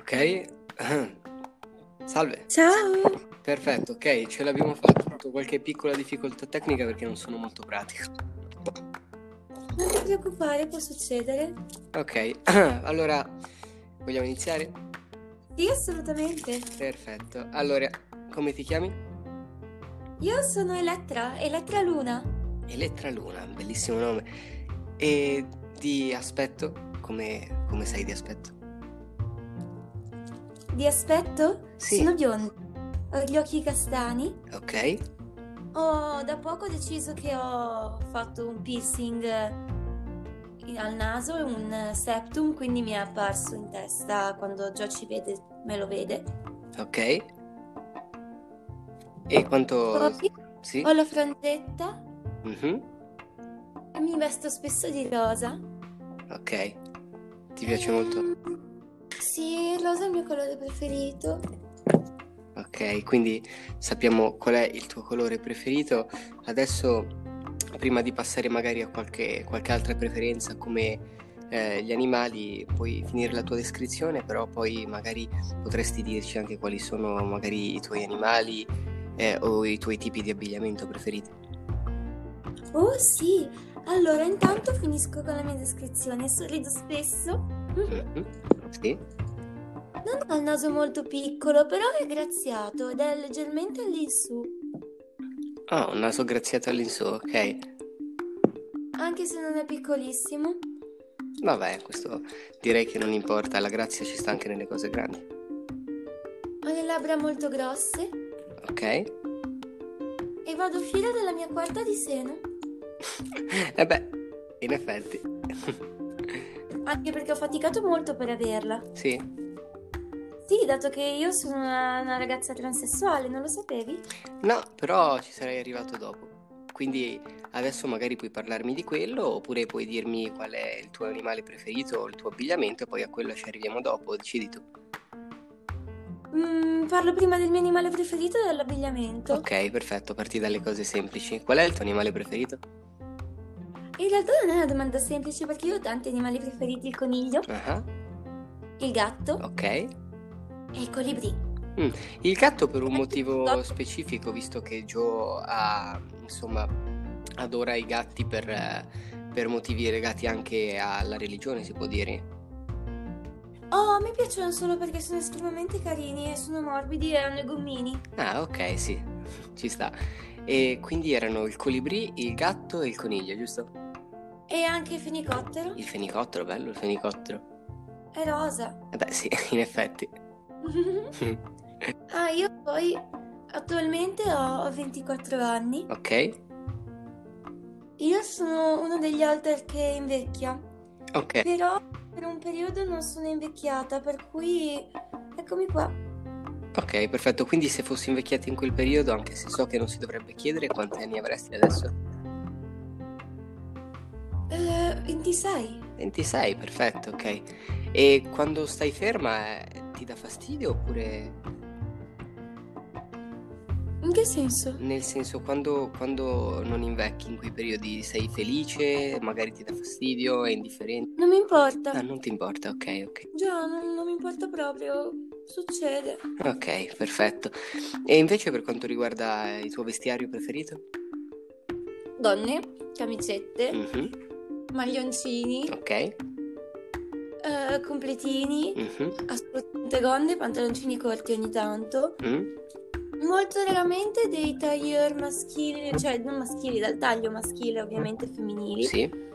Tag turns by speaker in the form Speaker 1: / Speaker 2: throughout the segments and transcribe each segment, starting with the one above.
Speaker 1: Ok. Salve.
Speaker 2: Ciao!
Speaker 1: Perfetto, ok, ce l'abbiamo fatta. Ho qualche piccola difficoltà tecnica perché non sono molto pratico.
Speaker 2: Non ti preoccupare, può succedere.
Speaker 1: Ok, allora vogliamo iniziare?
Speaker 2: Sì, assolutamente.
Speaker 1: Perfetto. Allora, come ti chiami?
Speaker 2: Io sono Elettra, Elettra Luna.
Speaker 1: Elettra Luna, bellissimo nome. E di aspetto? Come, come sei di aspetto?
Speaker 2: Di aspetto?
Speaker 1: Sì.
Speaker 2: Sono bionda. Ho gli occhi castani.
Speaker 1: Ok.
Speaker 2: Ho da poco deciso che ho fatto un piercing in- al naso e un eh, septum, quindi mi è apparso in testa quando già ci vede, me lo vede.
Speaker 1: Ok. E quanto...
Speaker 2: Poi
Speaker 1: Sì?
Speaker 2: ho la frangetta
Speaker 1: Mhm.
Speaker 2: e mi vesto spesso di rosa.
Speaker 1: Ok. Ti piace molto?
Speaker 2: Sì, il rosa è il mio colore preferito.
Speaker 1: Ok, quindi sappiamo qual è il tuo colore preferito. Adesso, prima di passare magari a qualche, qualche altra preferenza come eh, gli animali, puoi finire la tua descrizione, però poi magari potresti dirci anche quali sono magari i tuoi animali eh, o i tuoi tipi di abbigliamento preferiti.
Speaker 2: Oh sì, allora intanto finisco con la mia descrizione, sorrido spesso.
Speaker 1: Mhm. Sì?
Speaker 2: Non ha il naso molto piccolo, però è graziato ed è leggermente all'insù,
Speaker 1: Ah, un naso graziato all'insù, ok.
Speaker 2: anche se non è piccolissimo.
Speaker 1: Vabbè, questo direi che non importa, la grazia ci sta anche nelle cose grandi.
Speaker 2: Ho le labbra molto grosse
Speaker 1: Ok?
Speaker 2: e vado fiera della mia quarta di seno,
Speaker 1: E beh, in effetti.
Speaker 2: anche perché ho faticato molto per averla.
Speaker 1: Sì,
Speaker 2: Sì, dato che io sono una, una ragazza transessuale, non lo sapevi?
Speaker 1: no, però ci sarei arrivato dopo. Quindi adesso magari puoi parlarmi di quello oppure puoi dirmi qual è il tuo animale preferito o il tuo abbigliamento e poi a quello ci arriviamo dopo, decidi tu.
Speaker 2: Mm, parlo prima del mio animale preferito e dell'abbigliamento.
Speaker 1: Ok, perfetto, parti dalle cose semplici. Qual è il tuo animale preferito?
Speaker 2: In realtà non è una domanda semplice perché io ho tanti animali preferiti, il coniglio,
Speaker 1: Ah,
Speaker 2: il gatto
Speaker 1: ok.
Speaker 2: E il colibrì.
Speaker 1: Il gatto per un motivo specifico, visto che Joe ha, insomma, adora i gatti per, eh, per motivi legati anche alla religione, si può dire.
Speaker 2: Oh, a me piacciono solo perché sono estremamente carini e sono morbidi e hanno i gommini.
Speaker 1: Ah, ok, sì, ci sta. E quindi erano il colibrì, il gatto e il coniglio, giusto?
Speaker 2: E anche il fenicottero
Speaker 1: Il fenicottero, bello il fenicottero.
Speaker 2: è rosa.
Speaker 1: Eh beh, sì, in effetti.
Speaker 2: ah, io poi attualmente ho 24 anni.
Speaker 1: Ok,
Speaker 2: Io sono uno degli alter che invecchia,
Speaker 1: ok,
Speaker 2: però per un periodo non sono invecchiata, per cui eccomi qua.
Speaker 1: ok, perfetto. Quindi se fossi invecchiato in quel periodo, anche se so che non si dovrebbe chiedere, quanti anni avresti adesso?
Speaker 2: Eh, 26.
Speaker 1: 26, perfetto, ok. E quando stai ferma eh, ti dà fastidio oppure
Speaker 2: In che senso?
Speaker 1: nel senso quando, quando non invecchi in quei periodi sei felice, magari ti dà fastidio, è indifferente?
Speaker 2: Non mi importa.
Speaker 1: Ah, non ti importa, ok, ok.
Speaker 2: Già, non, non mi importa proprio. Succede.
Speaker 1: Ok, perfetto. E invece per quanto riguarda il tuo vestiario preferito?
Speaker 2: Donne, camicette,
Speaker 1: Mhm,
Speaker 2: maglioncini,
Speaker 1: Ok.
Speaker 2: eh, completini,
Speaker 1: mhm,
Speaker 2: assolutamente gonne, pantaloncini corti ogni tanto.
Speaker 1: mm,
Speaker 2: Molto raramente dei tailleur maschili, cioè non maschili, dal taglio maschile ovviamente femminili.
Speaker 1: Sì.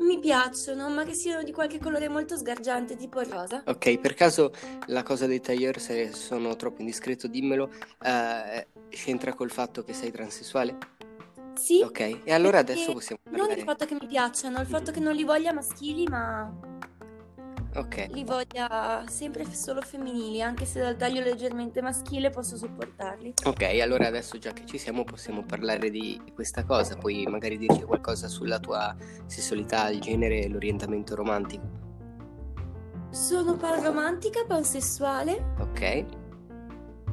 Speaker 2: Mi piacciono, ma che siano di qualche colore molto sgargiante, tipo rosa.
Speaker 1: Ok, per caso la cosa dei tailleur, se sono troppo indiscreto, dimmelo, eh, c'entra col fatto che sei transessuale?
Speaker 2: Sì,
Speaker 1: Ok, e allora adesso possiamo
Speaker 2: non il
Speaker 1: parlare.
Speaker 2: fatto che mi piacciono, il fatto che non li voglia maschili, ma
Speaker 1: Ok,
Speaker 2: li voglia sempre solo femminili, anche se dal taglio leggermente maschile posso sopportarli.
Speaker 1: ok, allora adesso già che ci siamo possiamo parlare di questa cosa, puoi magari dirci qualcosa sulla tua sessualità, il genere e l'orientamento romantico.
Speaker 2: Sono panromantica, pansessuale,
Speaker 1: Ok,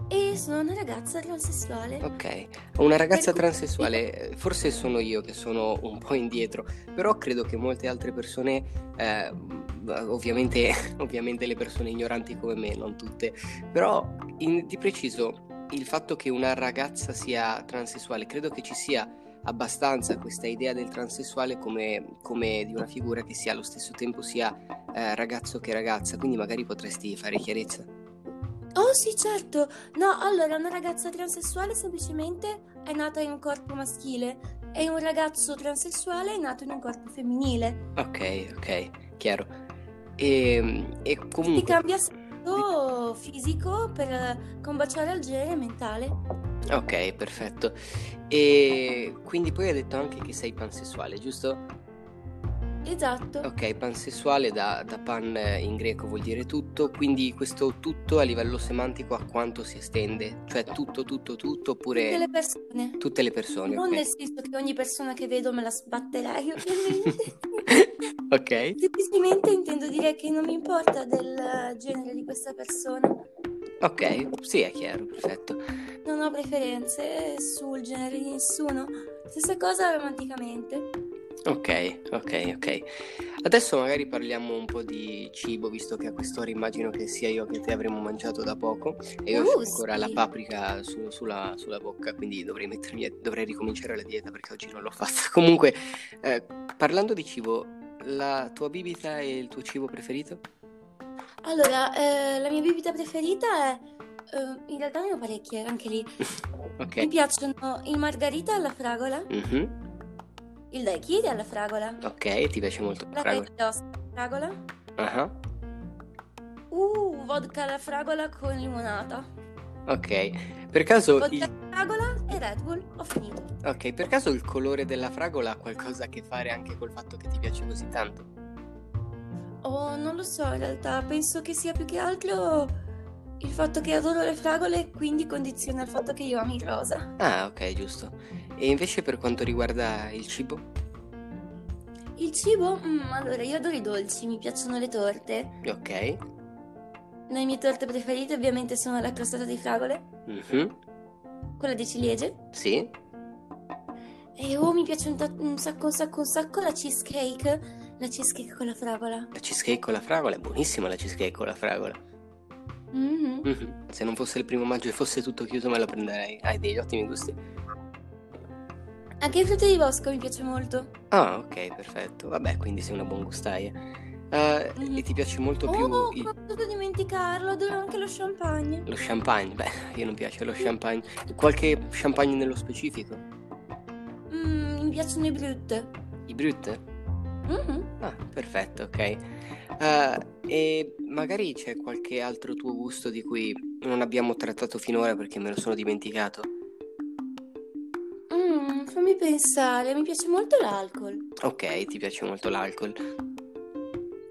Speaker 2: E sono una ragazza transessuale.
Speaker 1: Ok, una ragazza
Speaker 2: Per
Speaker 1: transessuale, eh, forse sono io che sono un po' indietro, però credo che molte altre persone, eh, ovviamente, ovviamente le persone ignoranti come me, non tutte, però in- di preciso il fatto che una ragazza sia transessuale, credo che ci sia abbastanza questa idea del transessuale come, come di una figura che sia allo stesso tempo sia eh, ragazzo che ragazza, quindi magari potresti fare chiarezza.
Speaker 2: Oh sì, certo. No, allora una ragazza transessuale semplicemente è nata in un corpo maschile e un ragazzo transessuale è nato in un corpo femminile.
Speaker 1: Ok, ok, chiaro. E, e
Speaker 2: Si
Speaker 1: comunque...
Speaker 2: cambia sesso fisico per combaciare al genere mentale.
Speaker 1: Ok, perfetto. E quindi poi hai detto anche che sei pansessuale, giusto?
Speaker 2: Esatto.
Speaker 1: Ok, pansessuale da, da pan in greco vuol dire tutto, quindi questo tutto a livello semantico a quanto si estende? Cioè tutto, tutto, tutto
Speaker 2: Tutte le
Speaker 1: oppure
Speaker 2: persone.
Speaker 1: tutte le persone,
Speaker 2: Non nel
Speaker 1: ok?
Speaker 2: senso che ogni persona che vedo me la sbatterei, ovviamente.
Speaker 1: Ok,
Speaker 2: Semplicemente intendo dire che non mi importa del genere di questa persona.
Speaker 1: ok, sì, è chiaro, perfetto.
Speaker 2: Non ho preferenze sul genere di nessuno. Stessa cosa romanticamente.
Speaker 1: Ok, ok, ok. Adesso magari parliamo un po' di cibo, visto che a quest'ora immagino che sia io che te avremo mangiato da poco e io ho
Speaker 2: Uh,
Speaker 1: ancora la
Speaker 2: sì.
Speaker 1: paprika su- sulla, sulla bocca, quindi dovrei mettermi dovrei ricominciare la dieta perché oggi non l'ho fatta. Comunque, eh, parlando di cibo, la tua bibita e il tuo cibo preferito?
Speaker 2: Allora, eh, la mia bibita preferita è... eh, in realtà ne ho parecchie, anche lì. Mi
Speaker 1: Ok.
Speaker 2: piacciono il margarita alla fragola,
Speaker 1: Mhm.
Speaker 2: Il daiquiri alla fragola,
Speaker 1: Ok, ti piace molto la
Speaker 2: la
Speaker 1: fragola?
Speaker 2: d'ossa alla fragola,
Speaker 1: Ah,
Speaker 2: uh, vodka alla fragola con limonata,
Speaker 1: Ok. Per caso
Speaker 2: vodka
Speaker 1: il...
Speaker 2: alla fragola e Red Bull, ho finito.
Speaker 1: Ok, per caso il colore della fragola ha qualcosa a che fare anche col fatto che ti piace così tanto?
Speaker 2: Oh, non lo so, in realtà penso che sia più che altro il fatto che adoro le fragole quindi condiziona il fatto che io ami il rosa.
Speaker 1: Ah, ok, giusto. E invece per quanto riguarda il cibo?
Speaker 2: Il cibo? Mm, allora, io adoro i dolci, mi piacciono le torte.
Speaker 1: Ok.
Speaker 2: Le mie torte preferite ovviamente sono la crostata di fragole,
Speaker 1: Mhm.
Speaker 2: quella di ciliegie.
Speaker 1: Sì.
Speaker 2: E oh, mi piace un, ta- un sacco, un sacco, un sacco la cheesecake. La cheesecake con la fragola.
Speaker 1: La cheesecake con la fragola è buonissima la cheesecake con la fragola.
Speaker 2: Mhm.
Speaker 1: Mhm. Se non fosse il primo maggio e fosse tutto chiuso me lo prenderei. Hai degli ottimi gusti.
Speaker 2: Anche il frutto di bosco mi piace molto.
Speaker 1: Ah, ok, perfetto. Vabbè, quindi sei una buon gustaia. Eh,
Speaker 2: Mhm.
Speaker 1: E ti piace molto più
Speaker 2: Oh,
Speaker 1: il-
Speaker 2: come ho potuto dimenticarlo, adoro anche lo champagne.
Speaker 1: lo champagne? Beh, io non piace lo champagne. Qualche champagne nello specifico?
Speaker 2: Mm, mi piacciono i brut.
Speaker 1: I Brut?
Speaker 2: Mhm.
Speaker 1: Ah, perfetto, ok. Eh, e magari c'è qualche altro tuo gusto di cui non abbiamo trattato finora perché me lo sono dimenticato?
Speaker 2: Mm, fammi pensare, mi piace molto l'alcol.
Speaker 1: Ok, ti piace molto l'alcol.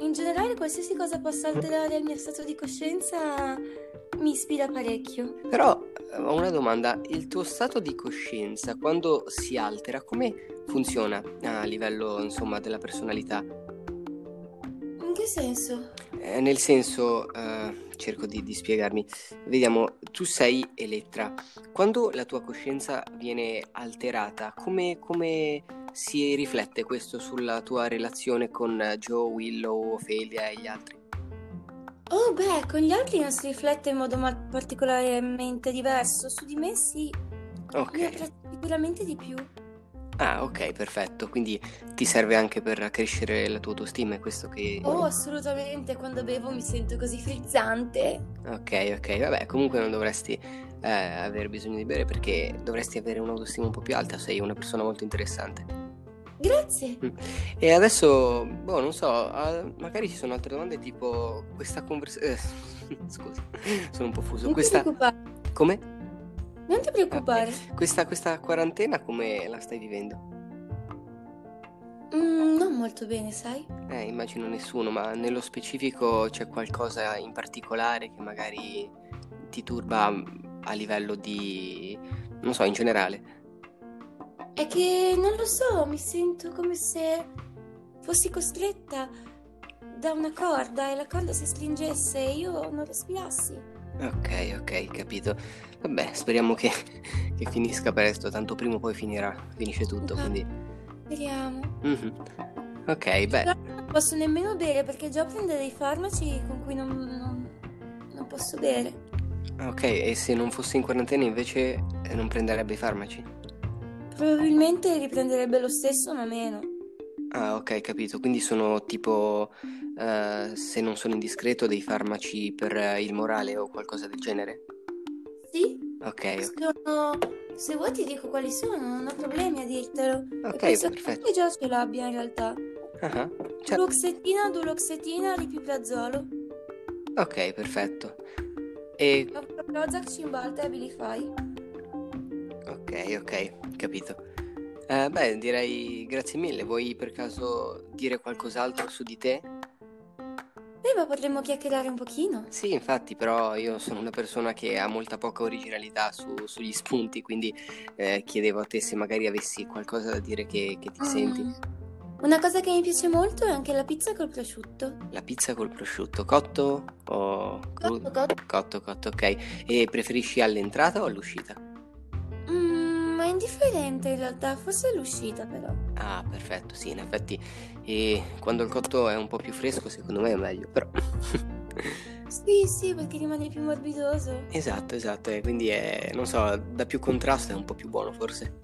Speaker 2: In generale, qualsiasi cosa possa alterare il mio stato di coscienza mi ispira parecchio.
Speaker 1: Però eh, ho una domanda, il tuo stato di coscienza quando si altera, come funziona a livello, insomma, della personalità?
Speaker 2: In che senso?
Speaker 1: Eh, nel senso, eh, cerco di, di spiegarmi, vediamo, tu sei Elettra, quando la tua coscienza viene alterata, come, come si riflette questo sulla tua relazione con Joe, Willow, Ophelia e gli altri?
Speaker 2: Oh, beh, con gli altri non si riflette in modo ma- particolarmente diverso. Su di me sì, mi
Speaker 1: Ok,
Speaker 2: apprezzo sicuramente di più.
Speaker 1: Ah ok, perfetto, quindi ti serve anche per crescere la tua autostima, è questo che...
Speaker 2: Oh, assolutamente, quando bevo mi sento così frizzante.
Speaker 1: Ok, ok, vabbè, comunque non dovresti eh, avere bisogno di bere perché dovresti avere un'autostima un po' più alta, sei una persona molto interessante.
Speaker 2: Grazie.
Speaker 1: E adesso, boh, non so, ah, magari ci sono altre domande tipo questa conversazione... scusa, sono un po' fuso.
Speaker 2: Non
Speaker 1: Questa... Come?
Speaker 2: Non ti preoccupare.
Speaker 1: Questa, questa quarantena come la stai vivendo?
Speaker 2: Mm, non molto bene, sai?
Speaker 1: Eh, immagino nessuno, ma nello specifico c'è qualcosa in particolare che magari ti turba a livello di... non so, in generale.
Speaker 2: È che non lo so, mi sento come se fossi costretta da una corda e la corda si stringesse e io non respirassi.
Speaker 1: Ok, ok, capito. Vabbè, speriamo che, che finisca presto, tanto prima o poi finirà, finisce tutto,
Speaker 2: Ah.
Speaker 1: quindi...
Speaker 2: Speriamo.
Speaker 1: Mhm. Ok, beh,
Speaker 2: Però non posso nemmeno bere perché già prendo dei farmaci con cui non, non- non posso bere.
Speaker 1: ok, e se non fossi in quarantena invece eh, non prenderebbe i farmaci?
Speaker 2: Probabilmente riprenderebbe lo stesso, ma meno.
Speaker 1: Ah, ok, capito. Quindi sono tipo, eh, se non sono indiscreto, dei farmaci per eh, il morale o qualcosa del genere?
Speaker 2: Sì,
Speaker 1: Ok,
Speaker 2: sono... Se vuoi ti dico quali sono, non ho problemi a dirtelo.
Speaker 1: Ok,
Speaker 2: penso
Speaker 1: perfetto.
Speaker 2: che già ce l'abbia in realtà.
Speaker 1: Ah, cioè-
Speaker 2: Fluoxetina, duloxetina, ripiplazolo.
Speaker 1: ok, perfetto. E
Speaker 2: Prozac, Cymbalta e Abilify.
Speaker 1: ok, ok, capito. Eh, beh, direi grazie mille. Vuoi per caso dire qualcos'altro su di te?
Speaker 2: Beh, ma potremmo chiacchierare un pochino.
Speaker 1: Sì, infatti, però io sono una persona che ha molta poca originalità su- sugli spunti, quindi eh, chiedevo a te se magari avessi qualcosa da dire che, che ti senti.
Speaker 2: Mm. Una cosa che mi piace molto è anche la pizza col prosciutto.
Speaker 1: La pizza col prosciutto, cotto o crudo?
Speaker 2: Cotto,
Speaker 1: Cotto, cotto, ok. E preferisci all'entrata o all'uscita?
Speaker 2: Indifferente in realtà, forse l'uscita però.
Speaker 1: Ah, perfetto, sì, in effetti e quando il cotto è un po' più fresco, secondo me è meglio, però...
Speaker 2: Sì, sì, perché rimane più morbidoso.
Speaker 1: Esatto, esatto, e quindi è, non so, da più contrasto è un po' più buono forse.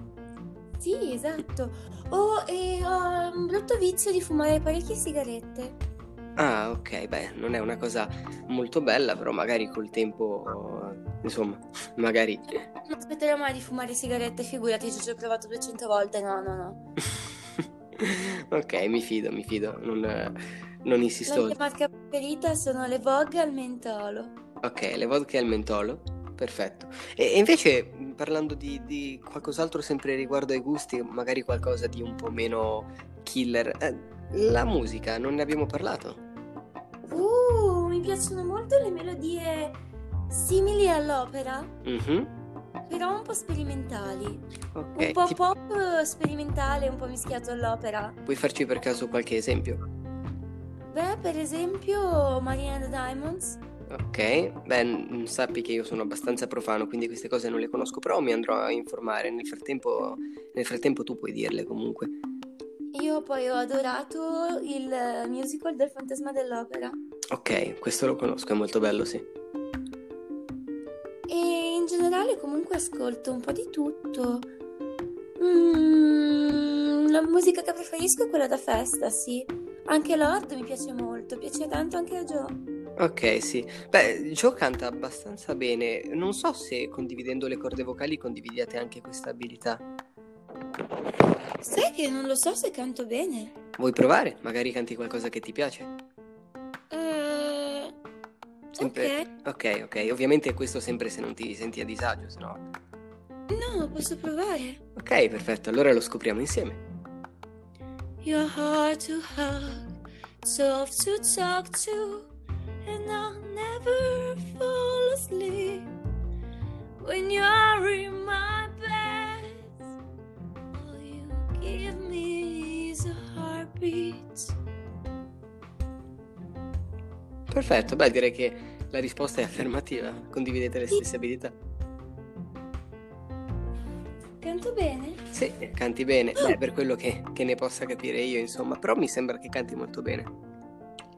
Speaker 2: Sì, esatto. Oh, e ho un brutto vizio di fumare parecchie sigarette.
Speaker 1: Ah, ok, beh, non è una cosa molto bella, però magari col tempo, insomma, magari...
Speaker 2: Non aspetterò mai di fumare sigarette, figurati, ci ho provato 200 volte. No, no, no.
Speaker 1: ok, mi fido, mi fido, non, non
Speaker 2: La
Speaker 1: insisto.
Speaker 2: mia marca preferita sono le Vogue al mentolo.
Speaker 1: Ok, le vodka al mentolo, perfetto. E, e invece, parlando di, di qualcos'altro sempre riguardo ai gusti, magari qualcosa di un po' meno killer, eh, la musica, non ne abbiamo parlato?
Speaker 2: Uh, mi piacciono molto le melodie simili all'opera,
Speaker 1: Mhm,
Speaker 2: però un po' sperimentali. Un
Speaker 1: Ok,
Speaker 2: po'
Speaker 1: ti-
Speaker 2: pop sperimentale, un po' mischiato all'opera.
Speaker 1: puoi farci per caso qualche esempio?
Speaker 2: Beh, per esempio, Marina and the Diamonds.
Speaker 1: Ok, beh, sappi che io sono abbastanza profano, quindi queste cose non le conosco, però mi andrò a informare. Nel frattempo, nel frattempo tu puoi dirle comunque.
Speaker 2: Io poi ho adorato il musical del Fantasma dell'Opera.
Speaker 1: Ok, questo lo conosco, è molto bello, sì.
Speaker 2: E in generale comunque ascolto un po' di tutto. Mm, la musica che preferisco è quella da festa, sì. Anche Lord mi piace molto, piace tanto anche a Joe.
Speaker 1: Ok, sì. Beh, Joe canta abbastanza bene. Non so se condividendo le corde vocali condividiate anche questa abilità.
Speaker 2: Sai che non lo so se canto bene.
Speaker 1: Vuoi provare? Magari canti qualcosa che ti piace?
Speaker 2: Eh,
Speaker 1: Sempre- Ok, ok. Ovviamente questo sempre se non ti senti a disagio, se. No,
Speaker 2: posso provare.
Speaker 1: Ok, perfetto. Allora lo scopriamo insieme.
Speaker 2: You're hard to hug, soft to talk to, and I'll never fall asleep when you're in my bed. Give me is a heartbeat.
Speaker 1: Perfetto, beh, direi che la risposta è affermativa. Condividete le stesse abilità.
Speaker 2: Canto bene?
Speaker 1: Sì, canti bene. Beh, per quello che, che ne possa capire io, insomma. Però mi sembra che canti molto bene.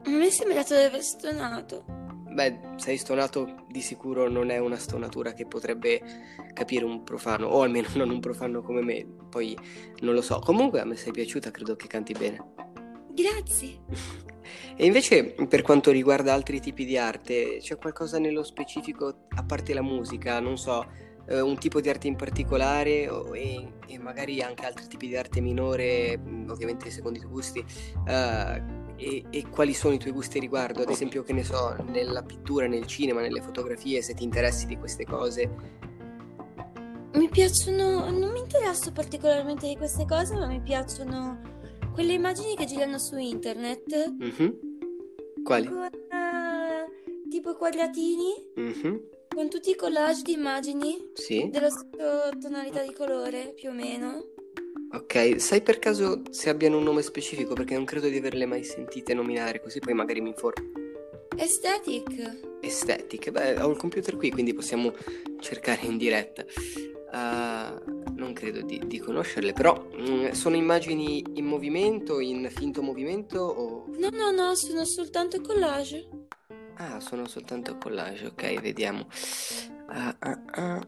Speaker 2: A me è sembrato di aver stonato.
Speaker 1: Beh, sei stonato, di sicuro non è una stonatura che potrebbe capire un profano, o almeno non un profano come me. Poi non lo so. Comunque a me sei piaciuta, credo che canti bene.
Speaker 2: Grazie.
Speaker 1: E invece, per quanto riguarda altri tipi di arte, c'è qualcosa nello specifico, a parte la musica, non so, eh, un tipo di arte in particolare o- e, e magari anche altri tipi di arte minore, ovviamente secondo i tuoi gusti, eh, e, e quali sono i tuoi gusti riguardo? Ad esempio, che ne so, nella pittura, nel cinema, nelle fotografie, se ti interessi di queste cose.
Speaker 2: Mi piacciono, non mi interesso particolarmente di queste cose, ma mi piacciono quelle immagini che girano su internet
Speaker 1: Mhm. Quali?
Speaker 2: con eh, tipo i quadratini
Speaker 1: Mhm.
Speaker 2: con tutti i collage di immagini
Speaker 1: Sì.
Speaker 2: dello stesso tonalità di colore, più o meno.
Speaker 1: Ok, sai per caso se abbiano un nome specifico? Perché non credo di averle mai sentite nominare, così poi magari mi informo.
Speaker 2: Aesthetic.
Speaker 1: Aesthetic. Beh, ho il computer qui, quindi possiamo cercare in diretta. Uh, non credo di, di conoscerle, però mh, mm, sono immagini in movimento, in finto movimento o...
Speaker 2: No, no, no, sono soltanto collage.
Speaker 1: Ah, sono soltanto collage, ok, vediamo. Uh, uh,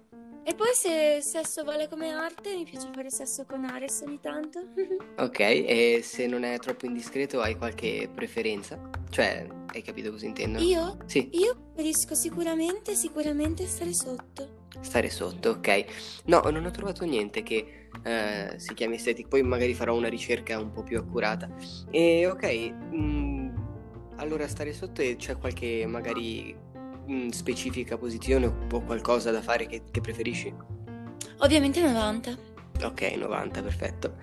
Speaker 2: e poi se sesso vale come arte, mi piace fare sesso con Ares ogni tanto.
Speaker 1: ok, e se non è troppo indiscreto, hai qualche preferenza? Cioè, hai capito cosa intendo?
Speaker 2: Io?
Speaker 1: Sì.
Speaker 2: Io preferisco sicuramente, sicuramente stare sotto.
Speaker 1: Stare sotto, ok. No, non ho trovato niente che eh, si chiami estetic, poi magari farò una ricerca un po' più accurata. E ok, mh, mm, allora stare sotto e c'è qualche magari mh, specifica posizione o qualcosa da fare che, che preferisci?
Speaker 2: Ovviamente 90.
Speaker 1: Ok, 90, perfetto.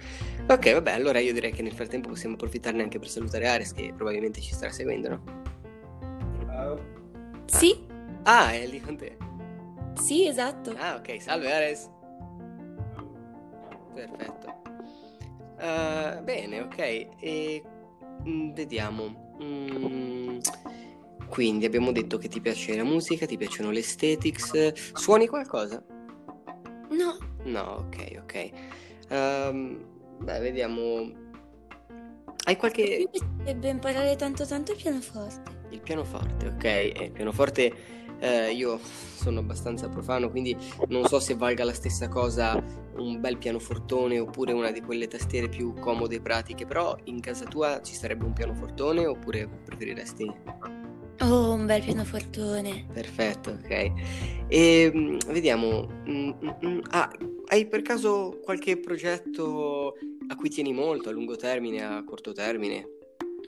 Speaker 1: Ok, vabbè, allora io direi che nel frattempo possiamo approfittarne anche per salutare Ares che probabilmente ci starà seguendo, no?
Speaker 2: Ciao. Sì.
Speaker 1: Ah, è lì con te.
Speaker 2: Sì, esatto.
Speaker 1: Ah, ok, salve Ares. Perfetto. Uh, bene, ok. E mm, vediamo. Mm, quindi abbiamo detto che ti piace la musica, ti piacciono le aesthetics. Suoni qualcosa?
Speaker 2: No.
Speaker 1: No, ok, ok. Um, beh, vediamo. Hai qualche.
Speaker 2: Mi piacerebbe imparare tanto tanto il pianoforte.
Speaker 1: Il pianoforte, ok. E il pianoforte eh, io sono abbastanza profano, quindi non so se valga la stessa cosa un bel pianofortone oppure una di quelle tastiere più comode e pratiche, però in casa tua ci sarebbe un pianofortone oppure preferiresti
Speaker 2: Oh, un bel pianofortone.
Speaker 1: Perfetto, ok. E ehm, vediamo. Mm, mm, mm, ah, hai per caso qualche progetto a cui tieni molto, a lungo termine, a corto termine?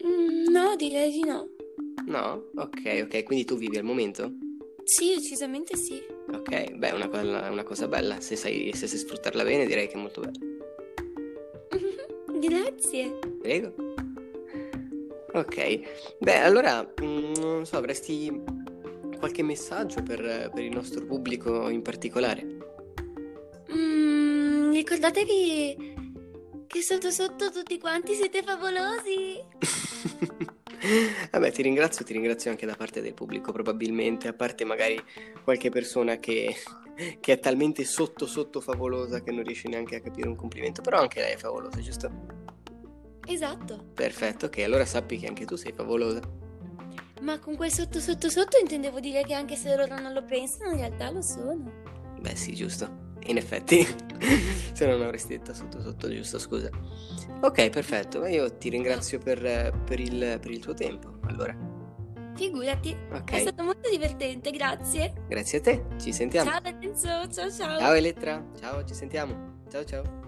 Speaker 2: Mm, no, direi di no.
Speaker 1: No? Ok, ok. Quindi tu vivi al momento?
Speaker 2: Sì, decisamente sì.
Speaker 1: Ok, beh, è una, cosa, una cosa bella. Se sai, se sai sfruttarla bene, direi che è molto bella.
Speaker 2: Grazie.
Speaker 1: Prego. Ok, beh, allora, mm, non so, avresti qualche messaggio per, per il nostro pubblico in particolare?
Speaker 2: Mm, ricordatevi che sotto sotto tutti quanti siete favolosi.
Speaker 1: Vabbè, ti ringrazio, ti ringrazio anche da parte del pubblico, probabilmente, a parte magari qualche persona che, che è talmente sotto sotto favolosa che non riesce neanche a capire un complimento, però anche lei è favolosa, giusto?
Speaker 2: Esatto.
Speaker 1: Perfetto, ok, allora sappi che anche tu sei favolosa.
Speaker 2: Ma con quel sotto sotto sotto intendevo dire che anche se loro non lo pensano, in realtà lo sono.
Speaker 1: Beh, sì, giusto. In effetti, se non avresti detto sotto sotto, giusto, scusa. Ok, perfetto. Io ti ringrazio per, per, il, per il tuo tempo, allora.
Speaker 2: Figurati, okay. è stato molto divertente, grazie.
Speaker 1: Grazie a te, ci sentiamo.
Speaker 2: Ciao Lorenzo, ciao ciao.
Speaker 1: Ciao Elettra, ciao, ci sentiamo. Ciao ciao.